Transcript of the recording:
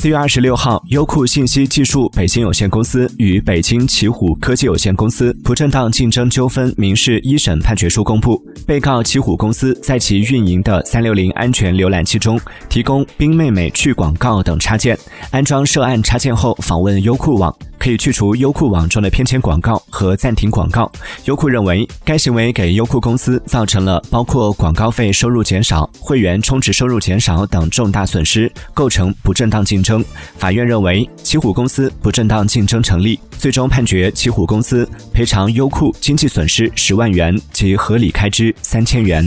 四月二十六号，优酷信息技术北京有限公司与北京奇虎科技有限公司不正当竞争纠纷民事一审判决书公布。被告奇虎公司在其运营的三六零安全浏览器中提供冰妹妹去广告等插件，安装涉案插件后访问优酷网。可以去除优酷网中的偏前广告和暂停广告。优酷认为该行为给优酷公司造成了包括广告费收入减少、会员充值收入减少等重大损失，构成不正当竞争。法院认为奇虎公司不正当竞争成立，最终判决奇虎公司赔偿优酷经济损失十万元及合理开支三千元。